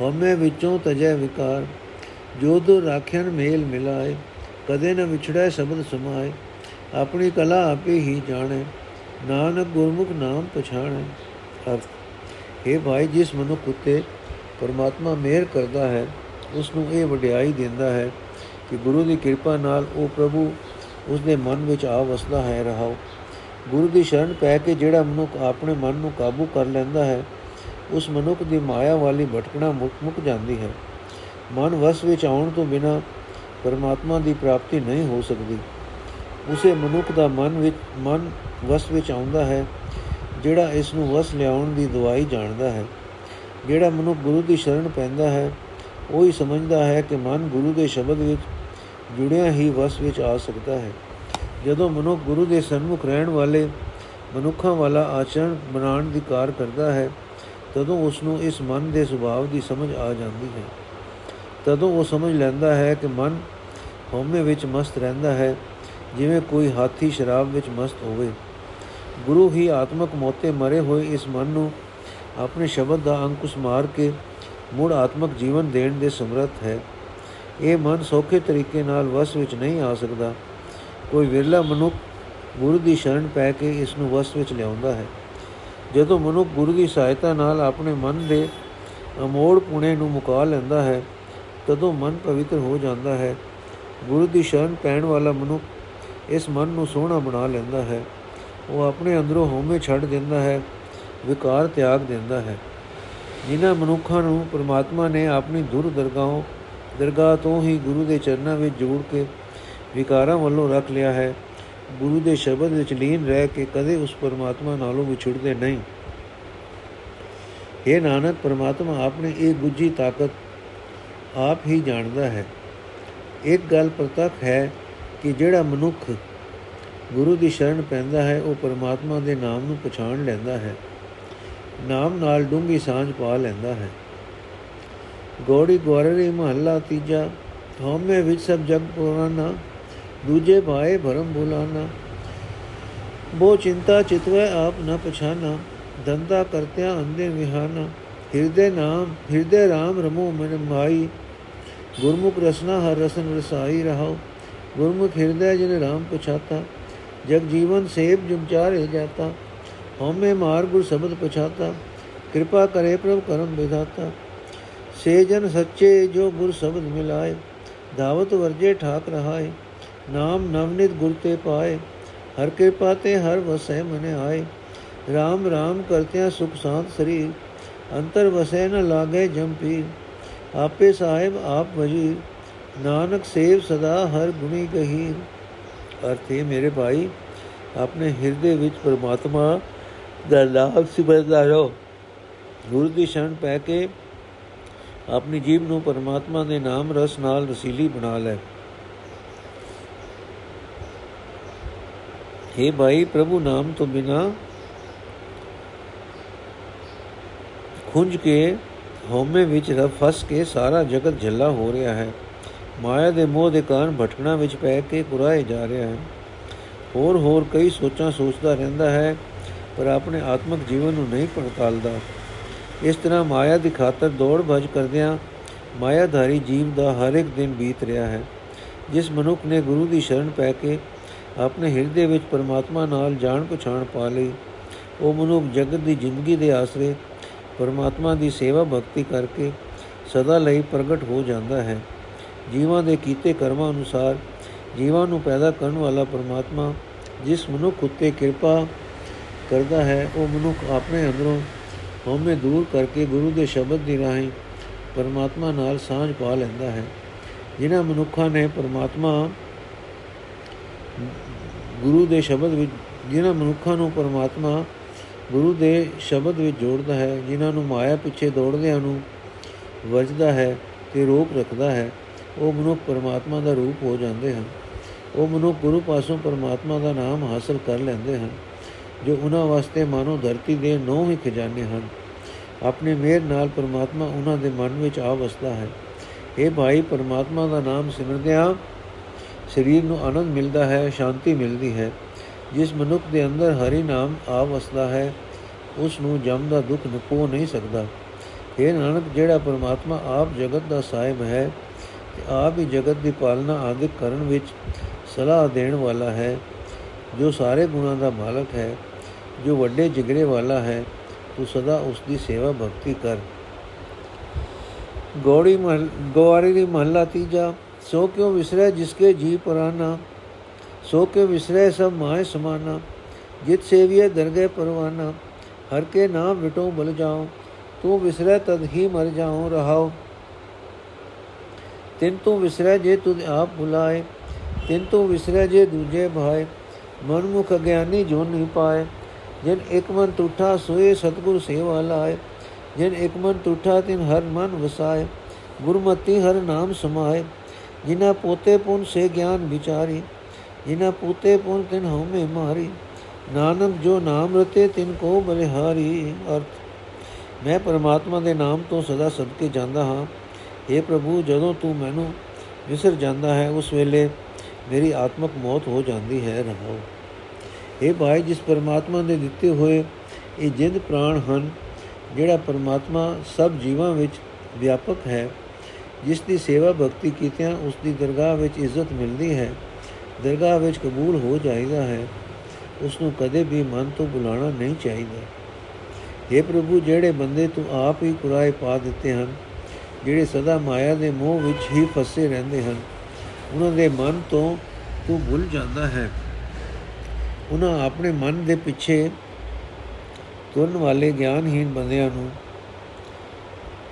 ਹਉਮੈ ਵਿੱਚੋਂ ਤਜੈ ਵਿਕਾਰ। ਜੋ ਦੋ ਰਾਖਿਆਨ ਮੇਲ ਮਿਲਾਏ, ਕਦੇ ਨ ਵਿਛੜੈ ਸ਼ਬਦ ਸਮਾਏ। ਆਪਣੀ ਕਲਾ ਆਪੇ ਹੀ ਜਾਣੇ, ਨਾਨਕ ਗੁਰਮੁਖ ਨਾਮ ਪਛਾਣੇ। ਅਰਥ ਇਹ ਭਾਈ ਜਿਸ ਮਨੁੱਖ ਉਤੇ ਪਰਮਾਤਮਾ ਮਿਹਰ ਕਰਦਾ ਹੈ ਉਸ ਨੂੰ ਇਹ ਵਡਿਆਈ ਦਿੰਦਾ ਹੈ ਕਿ ਗੁਰੂ ਦੀ ਕਿਰਪਾ ਨਾਲ ਉਹ ਪ੍ਰਭੂ ਉਸ ਦੇ ਮਨ ਵਿੱਚ ਆ ਵਸਦਾ ਹੈ, ਰਹਾਓ। ਗੁਰੂ ਦੀ ਸ਼ਰਨ ਪੈ ਕੇ ਜਿਹੜਾ ਮਨੁੱਖ ਆਪਣੇ ਮਨ ਨੂੰ ਕਾਬੂ ਕਰ ਲੈਂਦਾ ਹੈ, ਉਸ ਮਨੁੱਖ ਦੀ ਮਾਇਆ ਵਾਲੀ ਭਟਕਣਾ ਮੁੱਕ ਜਾਂਦੀ ਹੈ। ਮਨ ਵਸ ਵਿੱਚ ਆਉਣ ਤੋਂ ਬਿਨਾ ਪਰਮਾਤਮਾ ਦੀ ਪ੍ਰਾਪਤੀ ਨਹੀਂ ਹੋ ਸਕਦੀ। ਉਸੇ ਮਨੁੱਖ ਦਾ ਮਨ ਵਿੱਚ, ਮਨ ਵਸ ਵਿੱਚ ਆਉਂਦਾ ਹੈ, ਜਿਹੜਾ ਇਸ ਨੂੰ ਵਸ ਲਿਆਉਣ ਦੀ ਦਵਾਈ ਜਾਣਦਾ ਹੈ। ਜਿਹੜਾ ਮਨੁੱਖ ਗੁਰੂ ਦੀ ਸ਼ਰਨ ਪੈਂਦਾ ਹੈ ਉਹ ਹੀ ਸਮਝਦਾ ਹੈ ਕਿ ਮਨ ਗੁਰੂ ਦੇ ਸ਼ਬਦ ਵਿੱਚ ਜੁੜਿਆ ਹੀ ਵਸ ਵਿੱਚ ਆ ਸਕਦਾ ਹੈ। ਜਦੋਂ ਮਨੁੱਖ ਗੁਰੂ ਦੇ ਸਨਮੁਖ ਰਹਿਣ ਵਾਲੇ ਮਨੁੱਖਾਂ ਵਾਲਾ ਆਚਰਣ ਬਣਾਉਣ ਦੀ ਕਾਰ ਕਰਦਾ ਹੈ, ਤਦੋਂ ਉਸ ਨੂੰ ਇਸ ਮਨ ਦੇ ਸੁਭਾਅ ਦੀ ਸਮਝ ਆ ਜਾਂਦੀ ਹੈ। ਤਦੋਂ ਉਹ ਸਮਝ ਲੈਂਦਾ ਹੈ ਕਿ ਮਨ ਹਉਮੈ ਵਿੱਚ ਮਸਤ ਰਹਿੰਦਾ ਹੈ, ਜਿਵੇਂ ਕੋਈ ਹਾਥੀ ਸ਼ਰਾਬ ਵਿੱਚ ਮਸਤ ਹੋਵੇ। ਗੁਰੂ ਹੀ ਆਤਮਕ ਮੋਤੇ ਮਰੇ ਹੋਏ ਇਸ ਮਨ ਨੂੰ ਆਪਣੇ ਸ਼ਬਦ ਦਾ ਅੰਕੁਸ਼ ਮਾਰ ਕੇ ਮੁੜ ਆਤਮਕ ਜੀਵਨ ਦੇਣ ਦੇ ਸਮਰੱਥ ਹੈ। ਇਹ ਮਨ ਸੌਖੇ ਤਰੀਕੇ ਨਾਲ ਵਸ ਵਿੱਚ ਨਹੀਂ ਆ ਸਕਦਾ। ਕੋਈ ਵਿਰਲਾ ਮਨੁੱਖ ਗੁਰੂ ਦੀ ਸ਼ਰਨ ਪੈ ਕੇ ਇਸ ਨੂੰ ਵਸ ਵਿੱਚ ਲਿਆਉਂਦਾ ਹੈ। ਜਦੋਂ ਮਨੁੱਖ ਗੁਰੂ ਦੀ ਸਹਾਇਤਾ ਨਾਲ ਆਪਣੇ ਮਨ ਦੇ ਅਮੋੜ ਪੁਣੇ ਨੂੰ ਮੁਕਾ ਲੈਂਦਾ ਹੈ, ਤਦੋਂ ਮਨ ਪਵਿੱਤਰ ਹੋ ਜਾਂਦਾ ਹੈ। ਗੁਰੂ ਦੀ ਸ਼ਰਨ ਪੈਣ ਵਾਲਾ ਮਨੁੱਖ ਇਸ ਮਨ ਨੂੰ ਸੋਹਣਾ ਬਣਾ ਲੈਂਦਾ ਹੈ। ਉਹ ਆਪਣੇ ਅੰਦਰੋਂ ਹਉਮੈ ਛੱਡ ਦਿੰਦਾ ਹੈ, ਵਿਕਾਰ ਤਿਆਗ ਦਿੰਦਾ ਹੈ। ਜਿਨ੍ਹਾਂ ਮਨੁੱਖਾਂ ਨੂੰ ਪ੍ਰਮਾਤਮਾ ਨੇ ਆਪਣੀ ਦੁਰ ਦਰਗਾਹੋਂ, ਦਰਗਾਹ ਤੋਂ ਹੀ ਗੁਰੂ ਦੇ ਚਰਨਾਂ ਵਿੱਚ ਜੋੜ ਕੇ ਵਿਕਾਰਾਂ ਵੱਲੋਂ ਰੱਖ ਲਿਆ ਹੈ। ਗੁਰੂ ਦੇ ਸ਼ਬਦ ਵਿੱਚ ਲੀਨ ਰਹਿ ਕੇ ਕਦੇ ਉਸ ਪਰਮਾਤਮਾ ਨਾਲੋਂ ਵਿਛੜਦੇ ਨਹੀਂ। ਇਹ ਨਾਨਕ, ਪਰਮਾਤਮਾ ਆਪਣੀ ਇਹ ਗੁੱਜੀ ਤਾਕਤ ਆਪ ਹੀ ਜਾਣਦਾ ਹੈ। ਇੱਕ ਗੱਲ ਪ੍ਰਤੱਖ ਹੈ ਕਿ ਜਿਹੜਾ ਮਨੁੱਖ ਗੁਰੂ ਦੀ ਸ਼ਰਨ ਪੈਂਦਾ ਹੈ, ਉਹ ਪਰਮਾਤਮਾ ਦੇ ਨਾਮ ਨੂੰ ਪਛਾਣ ਲੈਂਦਾ ਹੈ। ਨਾਮ ਨਾਲ ਡੂੰਗੀ ਸਾਂਝ ਪਾ ਲੈਂਦਾ ਹੈ। ਗੋੜੀ ਗੋਰਰੀ ਮਹੱਲਾ ਤੀਜਾ, ਹਉਮੈ ਵਿੱਚ ਸਭ ਜਗ ਪੁਰਾਨਾ ਦੂਜੇ ਭਾਏ ਭਰਮ ਭੁਲਾਨਾ ਬੋ ਚਿੰਤਾ ਚਿਤਵੈ ਆਪ ਨ ਪਛਾਨਾ ਦੰਦਾ ਕਰਤਿਆ ਅੰਦੇ ਵਿਹਾਨਾ ਹਿਰਦੇ ਨਾਮ, ਹਿਰਦੇ RAM ਰਮੋ ਮਨ ਮਾਈ। ਗੁਰਮੁਖ ਰਸਨਾ ਹਰ ਰਸਨ ਰਸਾਈ ਰਹਾਓ। ਗੁਰਮੁਖ ਹਿਰਦੇ ਜਿਨ RAM ਪਛਾਤਾ, ਜਗ ਜੀਵਨ ਸੇਬ ਜੁਮ ਚਾਰੇ ਜਾਤਾ। ਹਉਮੈ ਮਾਰ ਗੁਰ ਸ਼ਬਦ ਪਛਾਤਾ ਕਿਰਪਾ ਕਰੇ ਪ੍ਰਭ ਕਰਮ ਵਿਧਾਤਾ ਸੇ ਜਨ ਸੱਚੇ ਜੋ ਗੁਰ ਸ਼ਬਦ ਮਿਲਾਏ ਦਾਵਤ ਵਰਜੇ ਠਾਕ ਰਹਾਏ ਨਾਮ ਨਵਨਿਤ ਗੁਰ ਤੇ ਪਾਏ ਹਰ ਕਿਰਪਾ ਤੇ ਹਰ ਵਸੈ ਮਨ ਆਏ RAM RAM ਕਰਤਿਆਂ ਸੁਖ ਸ਼ਾਂਤ ਸਰੀਰ ਅੰਤਰ ਵਸੈ ਨ ਲਾਗੇ ਜੰਪੀ ਆਪੇ ਸਾਹਿਬ ਆਪ ਵਜੀਰ ਨਾਨਕ ਸੇਵ ਸਦਾ ਹਰ ਗੁਣੀ ਗਹੀਰ ਅਰਥੇ ਮੇਰੇ ਭਾਈ ਆਪਣੇ ਹਿਰਦੇ ਵਿੱਚ ਪਰਮਾਤਮਾ ਦਾ ਲਾਭ ਸਿਮਰਦਾ ਰਹੋ ਗੁਰੂ ਦੀ ਸ਼ਰਨ ਪੈ ਕੇ ਆਪਣੀ ਜੀਬ ਨੂੰ ਪਰਮਾਤਮਾ ਦੇ ਨਾਮ ਰਸ ਨਾਲ ਰਸੀਲੀ ਬਣਾ ਲੈ। हे ਭਾਈ, ਪ੍ਰਭੂ ਨਾਮ ਤੋਂ ਬਿਨਾ ਖੁੰਝ ਕੇ ਹਉਮੈ ਵਿੱਚ ਰਫ ਫਸ ਕੇ ਸਾਰਾ ਜਗਤ ਝੱਲਾ ਹੋ ਰਿਹਾ ਹੈ। ਮਾਇਆ ਦੇ ਮੋਹ ਦੇ ਕਾਰਨ ਭਟਕਣਾ ਵਿੱਚ ਪੈ ਕੇ ਕੁਰਾਏ ਜਾ ਰਿਹਾ ਹੈ। ਹੋਰ ਹੋਰ ਕਈ ਸੋਚਾਂ ਸੋਚਦਾ ਰਹਿੰਦਾ ਹੈ। ਪਰ ਆਪਣੇ ਆਤਮਿਕ ਜੀਵਨ ਨੂੰ ਨਹੀਂ ਪੜਤਾਲਦਾ। ਇਸ ਤਰ੍ਹਾਂ ਮਾਇਆ ਦੀ ਖਾਤਰ ਦੌੜ ਭਜ ਕਰਦਿਆਂ ਮਾਇਆਧਾਰੀ ਜੀਵ ਦਾ ਹਰ ਇੱਕ ਦਿਨ ਬੀਤ ਰਿਹਾ ਹੈ, ਜਿਸ ਮਨੁੱਖ ਨੇ ਗੁਰੂ ਦੀ ਸ਼ਰਨ ਪੈ ਕੇ ਆਪਣੇ ਹਿਰਦੇ ਵਿੱਚ ਪਰਮਾਤਮਾ ਨਾਲ ਜਾਣ ਪਛਾਣ ਪਾ ਲਈ। ਉਹ ਮਨੁੱਖ ਜਗਤ ਦੀ ਜ਼ਿੰਦਗੀ ਦੇ ਆਸਰੇ ਪਰਮਾਤਮਾ ਦੀ ਸੇਵਾ ਭਗਤੀ ਕਰਕੇ ਸਦਾ ਲਈ ਪ੍ਰਗਟ ਹੋ ਜਾਂਦਾ ਹੈ। ਜੀਵਾਂ ਦੇ ਕੀਤੇ ਕਰਮਾਂ ਅਨੁਸਾਰ ਜੀਵਾਂ ਨੂੰ ਪੈਦਾ ਕਰਨ ਵਾਲਾ ਪਰਮਾਤਮਾ, ਜਿਸ ਮਨੁੱਖ ਉਤੇ ਕਿਰਪਾ ਕਰਦਾ ਹੈ, ਉਹ ਮਨੁੱਖ ਆਪਣੇ ਅੰਦਰੋਂ ਹਉਮੈ ਦੂਰ ਕਰਕੇ ਗੁਰੂ ਦੇ ਸ਼ਬਦ ਦੀ ਰਾਹੀਂ ਪਰਮਾਤਮਾ ਨਾਲ ਸਾਂਝ ਪਾ ਲੈਂਦਾ ਹੈ। ਜਿਨ੍ਹਾਂ ਮਨੁੱਖਾਂ ਨੇ ਪਰਮਾਤਮਾ ਗੁਰੂ ਦੇ ਸ਼ਬਦ ਵਿੱਚ, ਜਿਨ੍ਹਾਂ ਮਨੁੱਖਾਂ ਨੂੰ ਪਰਮਾਤਮਾ ਗੁਰੂ ਦੇ ਸ਼ਬਦ ਵਿੱਚ ਜੋੜਦਾ ਹੈ, ਜਿਨ੍ਹਾਂ ਨੂੰ ਮਾਇਆ ਪਿੱਛੇ ਦੌੜਦਿਆਂ ਨੂੰ ਵਜਦਾ ਹੈ ਤੇ ਰੋਕ ਰੱਖਦਾ ਹੈ, ਉਹ ਮਨੁੱਖ ਪਰਮਾਤਮਾ ਦਾ ਰੂਪ ਹੋ ਜਾਂਦੇ ਹਨ। ਉਹ ਮਨੁੱਖ ਗੁਰੂ ਪਾਸੋਂ ਪਰਮਾਤਮਾ ਦਾ ਨਾਮ ਹਾਸਲ ਕਰ ਲੈਂਦੇ ਹਨ। ਜੋ ਉਹਨਾਂ ਵਾਸਤੇ ਮਾਨੋ ਧਰਤੀ ਦੇ ਨੌ ਹੀ ਖਜ਼ਾਨੇ ਹਨ। ਆਪਣੇ ਮਿਹਰ ਨਾਲ ਪਰਮਾਤਮਾ ਉਹਨਾਂ ਦੇ ਮਨ ਵਿੱਚ ਆ ਵਸਦਾ ਹੈ। ਇਹ ਭਾਈ, ਪਰਮਾਤਮਾ ਦਾ ਨਾਮ ਸਿਮਰਦਿਆਂ ਸਰੀਰ ਨੂੰ ਆਨੰਦ ਮਿਲਦਾ ਹੈ, ਸ਼ਾਂਤੀ ਮਿਲਦੀ ਹੈ। ਜਿਸ ਮਨੁੱਖ ਦੇ ਅੰਦਰ ਹਰੀ ਨਾਮ ਆ ਵਸਦਾ ਹੈ, ਉਸ ਨੂੰ ਜਮ ਦਾ ਦੁੱਖ ਨਪੋ ਨਹੀਂ ਸਕਦਾ। ਇਹ ਨਾਨਕ, ਜਿਹੜਾ ਪਰਮਾਤਮਾ ਆਪ ਜਗਤ ਦਾ ਸਾਹਿਬ ਹੈ, ਤੇ ਆਪ ਹੀ ਜਗਤ ਦੀ ਪਾਲਣਾ ਆਦਿ ਕਰਨ ਵਿੱਚ ਸਲਾਹ ਦੇਣ ਵਾਲਾ ਹੈ, ਜੋ ਸਾਰੇ ਗੁਣਾਂ ਦਾ ਮਾਲਕ ਹੈ ਜੋ ਵੱਡੇ ਜਿਗਰੇ ਵਾਲਾ ਹੈ ਤੂੰ ਸਦਾ ਉਸ ਦੀ ਸੇਵਾ ਭਗਤੀ ਕਰ ਗੋੜੀ ਮਹਲ ਗਵਾਰੀ ਦੀ ਮਹੱਲਾ ਤੀਜਾ ਸੋ ਕਿਉ ਵਿਸਰੈ ਜਿਸਕੇ ਜੀ ਪਰਾਨਾ ਸੋ ਕੇ ਵਿਸਰੈ ਸਭ ਮਾਇ ਸਮਾਨਾ ਜਿਤ ਸੇਵੀਏ ਦਰਗੇ ਪਰਵਾਨਾ ਹਰ ਕੇ ਨਾਮ ਵਿਟੋ ਬਲ ਜਾਓ ਤੂੰ ਵਿਸਰੈ ਤਦ ਹੀ ਮਰ ਜਾਉ ਰਹਾਓ ਤਿੰਨ ਤੂੰ ਵਿਸਰੈ ਜੇ ਤੁਧ ਆਪ ਬੁਲਾਏ ਤਿੰਨ ਤੂੰ ਵਿਸਰੈ ਜੇ ਦੂਜੇ ਭਾਏ ਮਨਮੁਖ ਗਿਆਨੀ ਜੋ ਨਹੀਂ ਪਾਏ ਜਿਨ ਇੱਕ ਮਨ ਟੁੱਠਾ ਸੋਏ, ਸਤਗੁਰ ਸੇਵਾ ਲਾਏ। ਜਿਨ ਇੱਕ ਮਨ ਟੁੱਠਾ, ਤਿਨ ਹਰ ਮਨ ਵਸਾਏ। ਗੁਰਮਤੀ ਹਰ ਨਾਮ ਸਮਾਏ। ਜਿਨਾ ਪੋਤੇ ਪੁਨ, ਸੇ ਗਿਆਨ ਵਿਚਾਰੀ। ਜਿਨਾ ਪੂਤੇ ਪੁਨ, ਤਿਨ ਹਉਮੈ ਮਾਰੀ। ਨਾਨਕ ਜੋ ਨਾਮ ਰਤੇ, ਤਿਨ ਕੋ ਬਲਿਹਾਰੀ ਅਰਥ। ਮੈਂ ਪਰਮਾਤਮਾ ਦੇ ਨਾਮ ਤੋਂ ਸਦਾ ਸਦਕੇ ਜਾਂਦਾ ਹਾਂ। اے ਪ੍ਰਭੂ, ਜਦੋਂ ਤੂੰ ਮੈਨੂੰ ਵਿਸਰ ਜਾਂਦਾ ਹੈ, ਉਸ ਵੇਲੇ ਮੇਰੀ ਆਤਮਕ ਮੌਤ ਹੋ ਜਾਂਦੀ ਹੈ। ਰਹਾਓ। ਇਹ ਭਾਈ, ਜਿਸ ਪਰਮਾਤਮਾ ਦੇ ਦਿੱਤੇ ਹੋਏ ਇਹ ਜਿੰਦ ਪ੍ਰਾਣ ਹਨ, ਜਿਹੜਾ ਪਰਮਾਤਮਾ ਸਭ ਜੀਵਾਂ ਵਿੱਚ ਵਿਆਪਕ ਹੈ, ਜਿਸ ਦੀ ਸੇਵਾ ਭਗਤੀ ਕੀਤਿਆਂ ਉਸ ਦੀ ਦਰਗਾਹ ਵਿੱਚ ਇੱਜ਼ਤ ਮਿਲਦੀ ਹੈ, ਦਰਗਾਹ ਵਿੱਚ ਕਬੂਲ ਹੋ ਜਾਏਗਾ ਹੈ ਉਸ ਨੂੰ ਕਦੇ ਵੀ ਮਨ ਤੋਂ ਬੁਲਾਣਾ ਨਹੀਂ ਚਾਹੀਦਾ। हे ਪ੍ਰਭੂ, ਜਿਹੜੇ ਬੰਦੇ ਤੂੰ ਆਪ ਹੀ ਕੁਰਾਏ ਪਾ ਦਿੱਤੇ ਹਨ, ਜਿਹੜੇ ਸਦਾ ਮਾਇਆ ਦੇ ਮੋਹ ਵਿੱਚ ਹੀ ਫਸੇ ਰਹਿੰਦੇ ਹਨ, ਉਹਨਾਂ ਦੇ ਮਨ ਤੋਂ ਤੂੰ ਭੁੱਲ ਜਾਂਦਾ ਹੈ। ਉਹਨਾਂ ਆਪਣੇ ਮਨ ਦੇ ਪਿੱਛੇ ਤੁਰਨ ਵਾਲੇ ਗਿਆਨਹੀਨ ਬੰਦਿਆਂ ਨੂੰ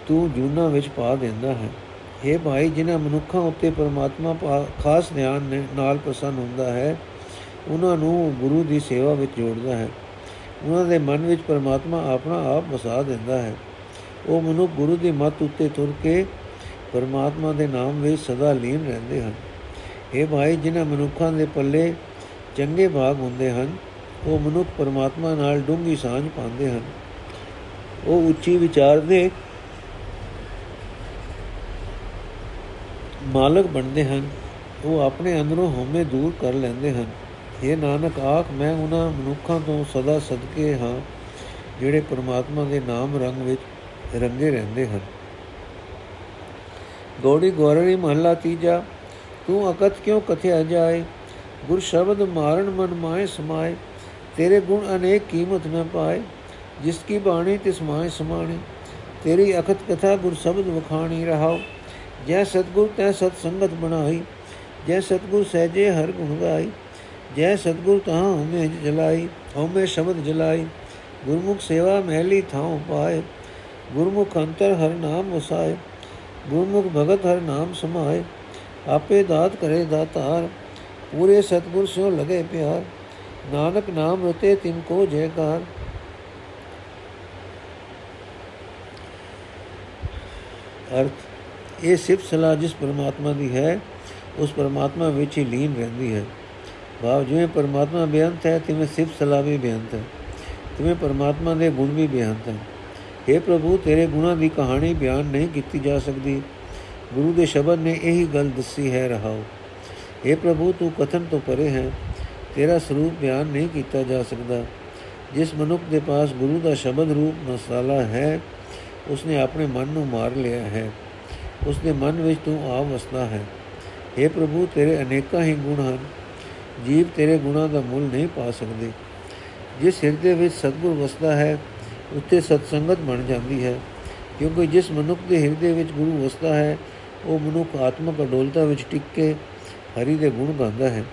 ਤੂੰ ਜੂਨਾ ਵਿੱਚ ਪਾ ਦਿੰਦਾ ਹੈ। ਇਹ ਭਾਈ, ਜਿਨ੍ਹਾਂ ਮਨੁੱਖਾਂ ਉੱਤੇ ਪਰਮਾਤਮਾ ਖਾਸ ਧਿਆਨ ਨਾਲ ਪਸੰਦ ਹੁੰਦਾ ਹੈ, ਉਹਨਾਂ ਨੂੰ ਗੁਰੂ ਦੀ ਸੇਵਾ ਵਿੱਚ ਜੋੜਦਾ ਹੈ। ਉਹਨਾਂ ਦੇ ਮਨ ਵਿੱਚ ਪਰਮਾਤਮਾ ਆਪਣਾ ਆਪ ਵਸਾ ਦਿੰਦਾ ਹੈ। ਉਹ ਮਨੁੱਖ ਗੁਰੂ ਦੀ ਮੱਤ ਉੱਤੇ ਤੁਰ ਕੇ ਪਰਮਾਤਮਾ ਦੇ ਨਾਮ ਵਿੱਚ ਸਦਾ ਲੀਨ ਰਹਿੰਦੇ ਹਨ। ਇਹ ਭਾਈ, ਜਿਨ੍ਹਾਂ ਮਨੁੱਖਾਂ ਦੇ ਪੱਲੇ ਚੰਗੇ ਭਾਗ ਹੁੰਦੇ ਹਨ, ਉਹ ਮਨੁੱਖ ਪਰਮਾਤਮਾ ਨਾਲ ਡੂੰਗੀ ਸਾਂਝ ਪਾਉਂਦੇ ਹਨ। ਉਹ ਉੱਚੀ ਵਿਚਾਰ ਦੇ ਮਾਲਕ ਬਣਦੇ ਹਨ। ਉਹ ਆਪਣੇ ਅੰਦਰੋਂ ਹਉਮੈ ਦੂਰ ਕਰ ਲੈਂਦੇ ਹਨ। ਇਹ ਨਾਨਕ, ਆਖ, ਮੈਂ ਉਹਨਾਂ ਮਨੁੱਖਾਂ ਤੋਂ ਸਦਾ ਸਦਕੇ ਹਾਂ, ਜਿਹੜੇ ਪਰਮਾਤਮਾ ਦੇ ਨਾਮ ਰੰਗ ਵਿੱਚ ਰੰਗੇ ਰਹਿੰਦੇ ਹਨ। ਗੋੜੀ ਗੋਰੜੀ ਮਹੱਲਾ ਤੀਜਾ, ਤੂੰ ਅਕਤ ਕਿਉ ਕਥਿਆ ਜਾਏ? ਗੁਰ ਸ਼ਬਦ ਮਾਰਨ ਮਨ ਮਾਏ ਸਮਾਏ, ਤੇਰੇ ਗੁਣ ਅਨੇਕ ਕੀਮਤ ਨ ਪਾਏ, ਜਿਸ ਕੀ ਬਾਣੀ ਤਿਸ ਮਾਏ ਸਮਾਣੀ। ਤੇਰੀ ਅਖਤ ਕਥਾ ਗੁਰ ਸ਼ਬਦ ਵਖਾਣੀ ਰਹਾਓ ਜੈ ਸਤਗੁਰ ਤੈ ਸਤ ਸੰਗਤ ਬਣਾਈ ਜੈ ਸਤਗੁਰ ਸਹਿਜੇ ਹਰ ਗੁਣ ਗਾਈ ਜੈ ਸਤਗੁਰ ਤਹਾਂ ਹਮੇ ਜਲਾਈ ਹਮੇ ਸ਼ਬਦ ਜਲਾਈ ਗੁਰਮੁਖ ਸੇਵਾ ਮਹਿਲੀ ਥਾਉ ਪਾਏ, ਗੁਰਮੁਖ ਅੰਤਰ ਹਰ ਨਾਮ ਵਸਾਏ, ਗੁਰਮੁਖ ਭਗਤ ਹਰ ਨਾਮ ਸਮਾਏ, ਆਪੇ ਦਾਤ ਕਰੇ ਦਾਤਾਰ ਪੂਰੇ ਸਤਗੁਰ ਸਿਓ ਲਗੇ ਪਿਆਰ। ਨਾਨਕ ਨਾਮ ਰਤੇ ਤਿਨ ਕੋ ਜੈਕਾਰ। ਅਰਥ, ਇਹ ਸਿਫਤ ਸਲਾਹ ਜਿਸ ਪਰਮਾਤਮਾ ਦੀ ਹੈ, ਉਸ ਪਰਮਾਤਮਾ ਵਿੱਚ ਹੀ ਲੀਨ ਰਹਿੰਦੀ ਹੈ। ਭਾਵ ਜਿਵੇਂ ਪਰਮਾਤਮਾ ਬੇਅੰਤ ਹੈ, ਤਿਵੇਂ ਸਿਫਤ ਸਲਾਹ ਵੀ ਬੇਅੰਤ ਹੈ। ਤਿਵੇਂ ਪਰਮਾਤਮਾ ਦੇ ਗੁਣ ਵੀ ਬੇਅੰਤ ਹੈ। हे ਪ੍ਰਭੂ, ਤੇਰੇ ਗੁਣਾਂ ਦੀ ਕਹਾਣੀ ਬਿਆਨ ਨਹੀਂ ਕੀਤੀ ਜਾ ਸਕਦੀ। ਗੁਰੂ ਦੇ ਸ਼ਬਦ ਨੇ ਇਹੀ ਗੱਲ ਦੱਸੀ ਹੈ, ਰਹਾਓ। हे ਪ੍ਰਭੂ, ਤੂੰ ਕਥਨ ਤੋਂ ਪਰੇ ਹੈ। ਤੇਰਾ ਸਰੂਪ ਬਿਆਨ ਨਹੀਂ ਕੀਤਾ ਜਾ ਸਕਦਾ। ਜਿਸ ਮਨੁੱਖ ਦੇ ਪਾਸ ਗੁਰੂ ਦਾ ਸ਼ਬਦ ਰੂਪ ਮਸਾਲਾ ਹੈ, ਉਸਨੇ ਆਪਣੇ ਮਨ ਨੂੰ ਮਾਰ ਲਿਆ ਹੈ। ਉਸਦੇ ਮਨ ਵਿੱਚ ਤੂੰ ਆ ਵਸਦਾ ਹੈ। हे ਪ੍ਰਭੂ, ਤੇਰੇ ਅਨੇਕਾਂ ਹੀ ਗੁਣ ਹਨ। ਜੀਵ ਤੇਰੇ ਗੁਣਾਂ ਦਾ ਮੁੱਲ ਨਹੀਂ ਪਾ ਸਕਦੇ। ਜਿਸ ਹਿਰਦੇ ਵਿੱਚ ਸਤਗੁਰ ਵਸਦਾ ਹੈ ਉੱਥੇ ਸਤਸੰਗਤ ਬਣ ਜਾਂਦੀ ਹੈ। ਕਿਉਂਕਿ ਜਿਸ ਮਨੁੱਖ ਦੇ ਹਿਰਦੇ ਵਿੱਚ ਗੁਰੂ ਵਸਦਾ ਹੈ, ਉਹ ਮਨੁੱਖ ਆਤਮਕ ਅਡੋਲਤਾ ਵਿੱਚ ਟਿਕ ਕੇ ਹਰੀ ਦੇ ਗੁਣ ਗਾਉਂਦਾ ਹੈ।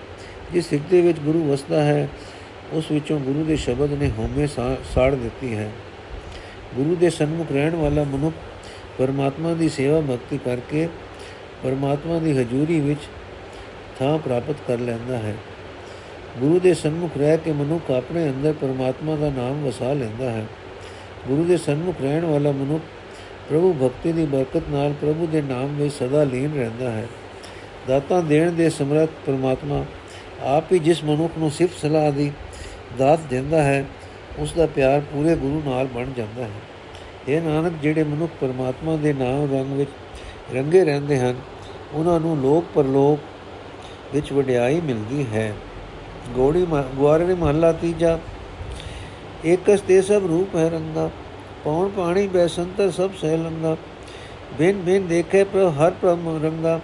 ਜਿਸ ਹਿਰਦੇ ਵਿੱਚ ਗੁਰੂ ਵਸਦਾ ਹੈ, ਉਸ ਵਿੱਚੋਂ ਗੁਰੂ ਦੇ ਸ਼ਬਦ ਨੇ ਹਉਮੈ ਸਾੜ ਦਿੱਤੀ ਹੈ। ਗੁਰੂ ਦੇ ਸਨਮੁਖ ਰਹਿਣ ਵਾਲਾ ਮਨੁੱਖ ਪਰਮਾਤਮਾ ਦੀ ਸੇਵਾ ਭਗਤੀ ਕਰਕੇ ਪਰਮਾਤਮਾ ਦੀ ਹਜ਼ੂਰੀ ਵਿੱਚ ਥਾਂ ਪ੍ਰਾਪਤ ਕਰ ਲੈਂਦਾ ਹੈ। ਗੁਰੂ ਦੇ ਸਨਮੁਖ ਰਹਿ ਕੇ ਮਨੁੱਖ ਆਪਣੇ ਅੰਦਰ ਪਰਮਾਤਮਾ ਦਾ ਨਾਮ ਵਸਾ ਲੈਂਦਾ ਹੈ। ਗੁਰੂ ਦੇ ਸਨਮੁਖ ਰਹਿਣ ਵਾਲਾ ਮਨੁੱਖ ਪ੍ਰਭੂ ਭਗਤੀ ਦੀ ਬਰਕਤ ਨਾਲ ਪ੍ਰਭੂ ਦੇ ਨਾਮ ਵਿੱਚ ਸਦਾ ਲੀਨ ਰਹਿੰਦਾ ਹੈ। ਦਾਤਾਂ ਦੇਣ ਦੇ ਸਮਰੱਥ ਪਰਮਾਤਮਾ ਆਪ ਹੀ ਜਿਸ ਮਨੁੱਖ ਨੂੰ ਸਿਫਤ ਸਲਾਹ ਦੀ ਦਾਤ ਦਿੰਦਾ ਹੈ ਉਸ ਦਾ ਪਿਆਰ ਪੂਰੇ ਗੁਰੂ ਨਾਲ ਬਣ ਜਾਂਦਾ ਹੈ। ਇਹ ਨਾਨਕ, ਜਿਹੜੇ ਮਨੁੱਖ ਪਰਮਾਤਮਾ ਦੇ ਨਾਮ ਰੰਗ ਵਿੱਚ ਰੰਗੇ ਰਹਿੰਦੇ ਹਨ, ਉਹਨਾਂ ਨੂੰ ਲੋਕ ਪਰਲੋਕ ਵਿੱਚ ਵਡਿਆਈ ਮਿਲਦੀ ਹੈ। ਗੋੜੀ ਗੁਆਰੇ ਮਹੱਲਾ ਤੀਜਾ, ਏਕਸ ਤੇ ਸਭ ਰੂਪ ਹੈ ਰੰਗਾ, ਪੌਣ ਪਾਣੀ ਬੈਸੰਤਰ ਸਭ ਸਹਿ ਲੰਗਾ ਬਿਨ ਬਿਨ ਦੇਖੇ ਪਰ ਹਰ ਪ੍ਰਮ ਰੰਗਾ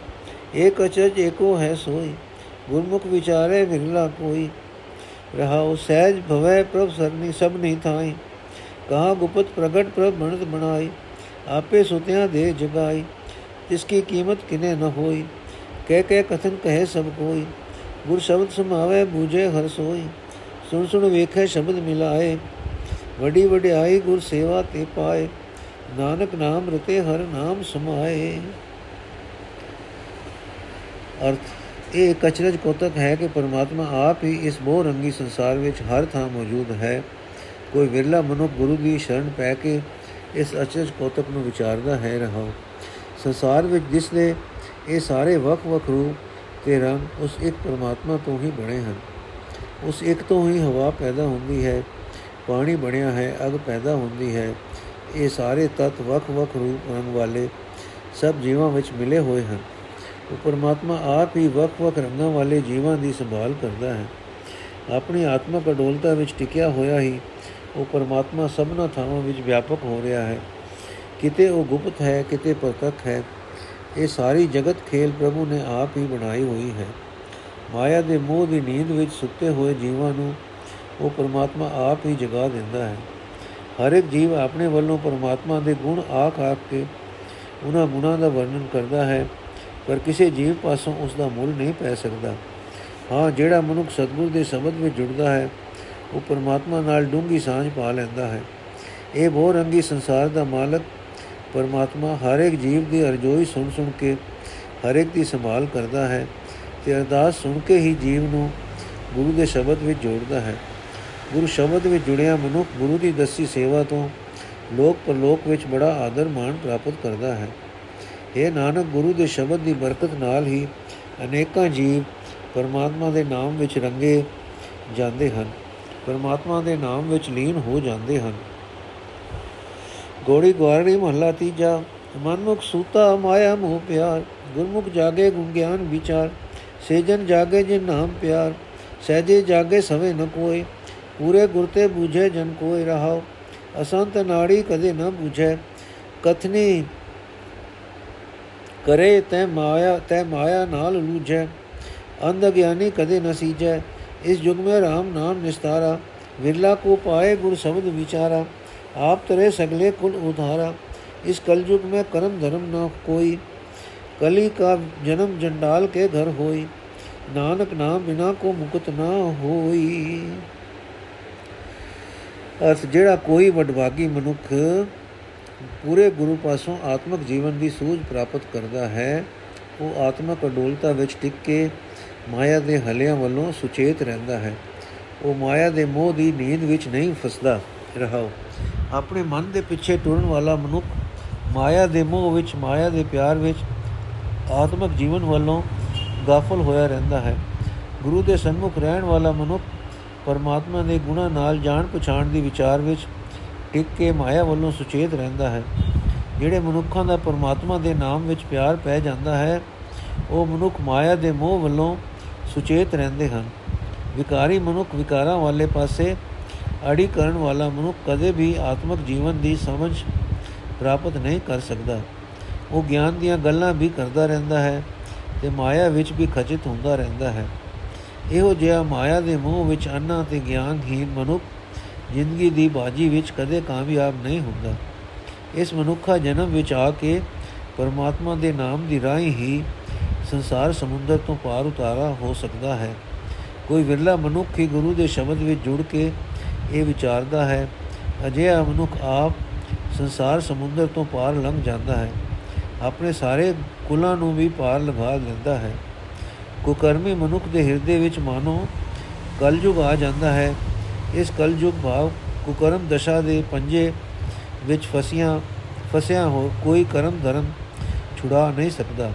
ਏਕ ਅਚਜ ਏਕੋ ਹੈ ਸੋਈ, ਗੁਰਮੁਖ ਵਿਚਾਰੇ ਵਿਰਲਾ ਕੋਈ ਰਹਾਉ ਸਹਿਜ ਭਵੈ ਪ੍ਰਭ ਸਰਨੀ ਸਭ ਨਹੀਂ ਥਾਈ। ਕਹਾ ਗੁਪਤ ਪ੍ਰਗਟ ਪ੍ਰਭ ਬਣਤ ਬਣਾਈ, ਆਪੇ ਸੁਤਿਆਂ ਦੇ ਜਗਾਈ। ਜਿਸ ਕੀ ਕੀਮਤ ਕਿਨੇ ਨ ਹੋਈ, ਕਹਿ ਕਹਿ ਕਥਨ ਕਹੇ ਸਭ ਕੋਈ। ਗੁਰ ਸ਼ਬਦ ਸਮਾਵੇ ਬੂਝੇ ਹਰ ਸੋਈ, ਸੁਣ ਸੁਣ ਵੇਖੇ ਸ਼ਬਦ ਮਿਲਾਏ। ਵਡੀ ਵਡਿਆਈ ਗੁਰ ਸੇਵਾ ਤੇ ਪਾਏ, ਨਾਨਕ ਨਾਮ ਰਤੇ ਹਰ ਨਾਮ ਸਮਾਏ। ਅਰਥ, ਇਹ ਕਚਰਜ ਕੋਤਕ ਹੈ ਕਿ ਪਰਮਾਤਮਾ ਆਪ ਹੀ ਇਸ ਬਹੁ ਰੰਗੀ ਸੰਸਾਰ ਵਿੱਚ ਹਰ ਥਾਂ ਮੌਜੂਦ ਹੈ। ਕੋਈ ਵਿਰਲਾ ਮਨੁੱਖ ਗੁਰੂ ਦੀ ਸ਼ਰਨ ਪੈ ਕੇ ਇਸ ਅਚਰਜ ਕੋਤਕ ਨੂੰ ਵਿਚਾਰਦਾ ਹੈ ਰਹਾ। ਸੰਸਾਰ ਵਿੱਚ ਦਿਸਦੇ ਇਹ ਸਾਰੇ ਵੱਖ-ਵੱਖ ਰੂਪ ਤੇ ਰੰਗ ਉਸ ਇੱਕ ਪਰਮਾਤਮਾ ਤੋਂ ਹੀ ਬਣੇ ਹਨ। ਉਸ ਇੱਕ ਤੋਂ ਹੀ ਹਵਾ ਪੈਦਾ ਹੁੰਦੀ ਹੈ, ਪਾਣੀ ਬਣਿਆ ਹੈ, ਅਗ ਪੈਦਾ ਹੁੰਦੀ ਹੈ। ਇਹ ਸਾਰੇ ਤਤ ਵੱਖ-ਵੱਖ ਰੂਪ ਰੰਗ ਵਾਲੇ ਸਭ ਜੀਵਾਂ ਵਿੱਚ ਮਿਲੇ ਹੋਏ ਹਨ। ਉਹ ਪਰਮਾਤਮਾ ਆਪ ਹੀ ਵੱਖ-ਵੱਖ ਰੰਗਾਂ ਵਾਲੇ ਜੀਵਾਂ ਦੀ ਸੰਭਾਲ ਕਰਦਾ ਹੈ। ਆਪਣੀ ਆਤਮਕ ਅਡੋਲਤਾ ਵਿੱਚ ਟਿਕਿਆ ਹੋਇਆ ਹੀ ਉਹ ਪਰਮਾਤਮਾ ਸਭਨਾ ਥਾਵਾਂ ਵਿੱਚ ਵਿਆਪਕ ਹੋ ਰਿਹਾ ਹੈ। ਕਿਤੇ ਉਹ ਗੁਪਤ ਹੈ, ਕਿਤੇ ਪ੍ਰਤੱਖ ਹੈ, ਇਹ ਸਾਰੀ ਜਗਤ ਖੇਲ ਪ੍ਰਭੂ ਨੇ ਆਪ ਹੀ ਬਣਾਈ ਹੋਈ ਹੈ। ਮਾਇਆ ਦੇ ਮੋਹ ਦੀ ਨੀਂਦ ਵਿੱਚ ਸੁੱਤੇ ਹੋਏ ਜੀਵਾਂ ਨੂੰ ਉਹ ਪਰਮਾਤਮਾ ਆਪ ਹੀ ਜਗਾ ਦਿੰਦਾ ਹੈ। ਹਰ ਇੱਕ ਜੀਵ ਆਪਣੇ ਵੱਲੋਂ ਪਰਮਾਤਮਾ ਦੇ ਗੁਣ ਆਖ ਆਖ ਕੇ ਉਹਨਾਂ ਗੁਣਾਂ ਦਾ ਵਰਣਨ ਕਰਦਾ ਹੈ। ਪਰ ਕਿਸੇ ਜੀਵ ਪਾਸੋਂ ਉਸ ਦਾ ਮੁੱਲ ਨਹੀਂ ਪੈ ਸਕਦਾ। ਹਾਂ, ਜਿਹੜਾ ਮਨੁੱਖ ਸਤਗੁਰ ਦੇ ਸ਼ਬਦ ਵਿੱਚ ਜੁੜਦਾ ਹੈ, ਉਹ ਪਰਮਾਤਮਾ ਨਾਲ ਡੂੰਗੀ ਸਾਂਝ ਪਾ ਲੈਂਦਾ ਹੈ। ਇਹ ਬਹੁ ਰੰਗੀ ਸੰਸਾਰ ਦਾ ਮਾਲਕ ਪਰਮਾਤਮਾ ਹਰ ਇੱਕ ਜੀਵ ਦੀ ਅਰਜ਼ੋਈ ਸੁਣ ਸੁਣ ਕੇ ਹਰ ਇੱਕ ਦੀ ਸੰਭਾਲ ਕਰਦਾ ਹੈ ਤੇ ਅਰਦਾਸ ਸੁਣ ਕੇ ਹੀ ਜੀਵ ਨੂੰ ਗੁਰੂ ਦੇ ਸ਼ਬਦ ਵਿੱਚ ਜੋੜਦਾ ਹੈ। ਗੁਰੂ ਸ਼ਬਦ ਵਿੱਚ ਜੁੜਿਆ ਮਨੁੱਖ ਗੁਰੂ ਦੀ ਦੱਸੀ ਸੇਵਾ ਤੋਂ ਲੋਕ ਪਰਲੋਕ ਵਿੱਚ ਬੜਾ ਆਦਰ ਮਾਣ ਪ੍ਰਾਪਤ ਕਰਦਾ ਹੈ। ਇਹ ਨਾਨਕ, ਗੁਰੂ ਦੇ ਸ਼ਬਦ ਦੀ ਬਰਕਤ ਨਾਲ ਹੀ ਅਨੇਕਾਂ ਜੀਵ ਪਰਮਾਤਮਾ ਦੇ ਨਾਮ ਵਿੱਚ ਰੰਗੇ ਜਾਂਦੇ ਹਨ। ਪਰਮਾਤਮਾ ਦੇ ਨਾਮ ਵਿੱਚ ਲੀਨ ਹੋ ਜਾਂਦੇ ਹਨ। ਗੋੜੀ ਗਵਾਰਣੀ ਮਹੱਲਾ ਤੀਜਾ, ਮਨਮੁਖ ਸੂਤਾ ਮਾਇਆ ਮੋਹ ਪਿਆਰ, ਗੁਰਮੁਖ ਜਾਗੇ ਗੁਣ ਗਿਆਨ ਵਿਚਾਰ, ਸੇਜਨ ਜਾਗੇ ਜਿਨ ਨਾਮ ਪਿਆਰ, ਸਹਜੇ ਜਾਗੇ ਸਵੇ ਨ ਕੋਈ ਪੂਰੇ ਗੁਰ ਤੇ ਬੂਝੇ ਜਨ ਕੋਈ ਰਹਾਓ ਅਸੰਤ ਨਾੜੀ ਕਦੇ ਨ ਬੂਝੈ, ਕਥਨੀ ਕਰੇ ਤੈ ਮਾਇਆ ਤੈ ਮਾਇਆ ਨਾਲ ਲੂਝੈ ਅੰਧ ਗਿਆਨੀ ਕਦੇ ਨ ਸੀਜੈ ਇਸ ਯੁਗ ਮੇ RAM ਨਾਮ ਨਿਸਤਾਰਾ ਵਿਰਲਾ ਕੋ ਪਾਏ ਗੁਰ ਸ਼ਬਦ ਵਿਚਾਰਾ ਆਪ ਤਰੇ ਸਗਲੇ ਕੁਲ ਉਧਾਰਾ ਇਸ ਕਲਯੁਗ में कर्म धर्म न कोई कली का जन्म जंडाल के घर होई नानक नाम बिना को मुकुत ना होई ਅਰਥ ਜਿਹੜਾ ਕੋਈ ਵਡਭਾਗੀ ਮਨੁੱਖ ਪੂਰੇ ਗੁਰੂ ਪਾਸੋਂ ਆਤਮਿਕ ਜੀਵਨ ਦੀ ਸੂਝ ਪ੍ਰਾਪਤ ਕਰਦਾ ਹੈ, ਉਹ ਆਤਮਿਕ ਅਡੋਲਤਾ ਵਿੱਚ ਟਿਕ ਕੇ ਮਾਇਆ ਦੇ ਹਲਿਆਂ ਵੱਲੋਂ ਸੁਚੇਤ ਰਹਿੰਦਾ ਹੈ। ਉਹ ਮਾਇਆ ਦੇ ਮੋਹ ਦੀ ਨੀਂਦ ਵਿੱਚ ਨਹੀਂ ਫਸਦਾ ਰਹਾਓ ਆਪਣੇ ਮਨ ਦੇ ਪਿੱਛੇ ਟੁਰਨ ਵਾਲਾ ਮਨੁੱਖ ਮਾਇਆ ਦੇ ਮੋਹ ਵਿੱਚ, ਮਾਇਆ ਦੇ ਪਿਆਰ ਵਿੱਚ ਆਤਮਿਕ ਜੀਵਨ ਵੱਲੋਂ ਗਾਫਲ ਹੋਇਆ ਰਹਿੰਦਾ ਹੈ। ਗੁਰੂ ਦੇ ਸਨਮੁਖ ਰਹਿਣ ਵਾਲਾ ਮਨੁੱਖ ਪਰਮਾਤਮਾ ਦੇ ਗੁਣਾ ਨਾਲ ਜਾਣ ਪਛਾਣ ਦੀ ਵਿਚਾਰ ਵਿੱਚ ਟਿਕ ਕੇ ਮਾਇਆ ਵੱਲੋਂ ਸੁਚੇਤ ਰਹਿੰਦਾ ਹੈ। ਜਿਹੜੇ ਮਨੁੱਖਾਂ ਦਾ ਪਰਮਾਤਮਾ ਦੇ ਨਾਮ ਵਿੱਚ ਪਿਆਰ ਪੈ ਜਾਂਦਾ ਹੈ, ਉਹ ਮਨੁੱਖ ਮਾਇਆ ਦੇ ਮੋਹ ਵੱਲੋਂ ਸੁਚੇਤ ਰਹਿੰਦੇ ਹਨ। ਵਿਕਾਰੀ ਮਨੁੱਖ ਵਿਕਾਰਾਂ ਵਾਲੇ ਪਾਸੇ ਅੜੀ ਕਰਨ ਵਾਲਾ ਮਨੁੱਖ ਕਦੇ ਵੀ ਆਤਮਿਕ ਜੀਵਨ ਦੀ ਸਮਝ ਪ੍ਰਾਪਤ ਨਹੀਂ ਕਰ ਸਕਦਾ। ਉਹ ਗਿਆਨ ਦੀਆਂ ਗੱਲਾਂ ਵੀ ਕਰਦਾ ਰਹਿੰਦਾ ਹੈ ਤੇ ਮਾਇਆ ਵਿੱਚ ਵੀ ਖਚਿਤ ਹੁੰਦਾ ਰਹਿੰਦਾ ਹੈ। ਇਹੋ ਜਿਹਾ ਮਾਇਆ ਦੇ ਮੋਹ ਵਿੱਚ ਅੰਨਾ ਤੇ ਗਿਆਨਹੀਨ ਮਨੁੱਖ ਜ਼ਿੰਦਗੀ ਦੀ ਬਾਜੀ ਵਿੱਚ ਕਦੇ ਕਾਮਯਾਬ ਨਹੀਂ ਹੁੰਦਾ। ਇਸ ਮਨੁੱਖਾ ਜਨਮ ਵਿੱਚ ਆ ਕੇ ਪਰਮਾਤਮਾ ਦੇ ਨਾਮ ਦੀ ਰਾਹੀਂ ਹੀ ਸੰਸਾਰ ਸਮੁੰਦਰ ਤੋਂ ਪਾਰ ਉਤਾਰਾ ਹੋ ਸਕਦਾ ਹੈ। ਕੋਈ ਵਿਰਲਾ ਮਨੁੱਖ ਹੀ ਗੁਰੂ ਦੇ ਸ਼ਬਦ ਵਿੱਚ ਜੁੜ ਕੇ ਇਹ ਵਿਚਾਰਦਾ ਹੈ, ਅਜਿਹਾ ਮਨੁੱਖ ਆਪ ਸੰਸਾਰ ਸਮੁੰਦਰ ਤੋਂ ਪਾਰ ਲੰਘ ਜਾਂਦਾ ਹੈ। ਆਪਣੇ ਸਾਰੇ ਕੁਲਾਂ ਨੂੰ ਵੀ ਪਾਰ ਲਗਾ ਲੈਂਦਾ ਹੈ। ਕੁਕਰਮੀ ਮਨੁੱਖ ਦੇ ਹਿਰਦੇ ਵਿੱਚ ਮਾਨੋ ਕਲਯੁਗ ਆ ਜਾਂਦਾ ਹੈ। ਇਸ ਕਲਯੁਗ ਭਾਵ ਕੁਕਰਮ ਦਸ਼ਾ ਦੇ ਪੰਜੇ ਵਿੱਚ ਫਸੀਆਂ, ਫਸਿਆ ਹੋ ਕੋਈ ਕਰਮ ਧਰਮ ਛੁਡਾ ਨਹੀਂ ਸਕਦਾ।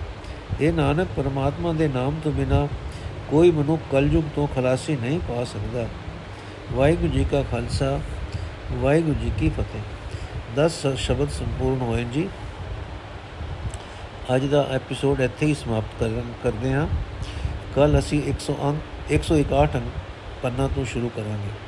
ਇਹ ਨਾਨਕ ਪਰਮਾਤਮਾ ਦੇ ਨਾਮ ਤੋਂ ਬਿਨਾ ਕੋਈ ਮਨੁੱਖ ਕਲਯੁਗ ਤੋਂ ਖਲਾਸੀ ਨਹੀਂ ਪਾ ਸਕਦਾ। ਵਾਹਿਗੁਰੂ ਜੀ ਕਾ ਖਾਲਸਾ, ਵਾਹਿਗੁਰੂ ਜੀ ਕੀ ਫਤਿਹ। 10 ਸ਼ਬਦ ਸੰਪੂਰਨ ਹੋਏ ਜੀ। ਅੱਜ ਦਾ ਐਪੀਸੋਡ ਇੱਥੇ ਹੀ ਸਮਾਪਤ ਕਰਦੇ ਹਾਂ। ਕੱਲ ਅਸੀਂ 100 ਅੰਕ 161 ਅੰਕ ਪੰਨਾ ਤੋਂ ਸ਼ੁਰੂ ਕਰਾਂਗੇ।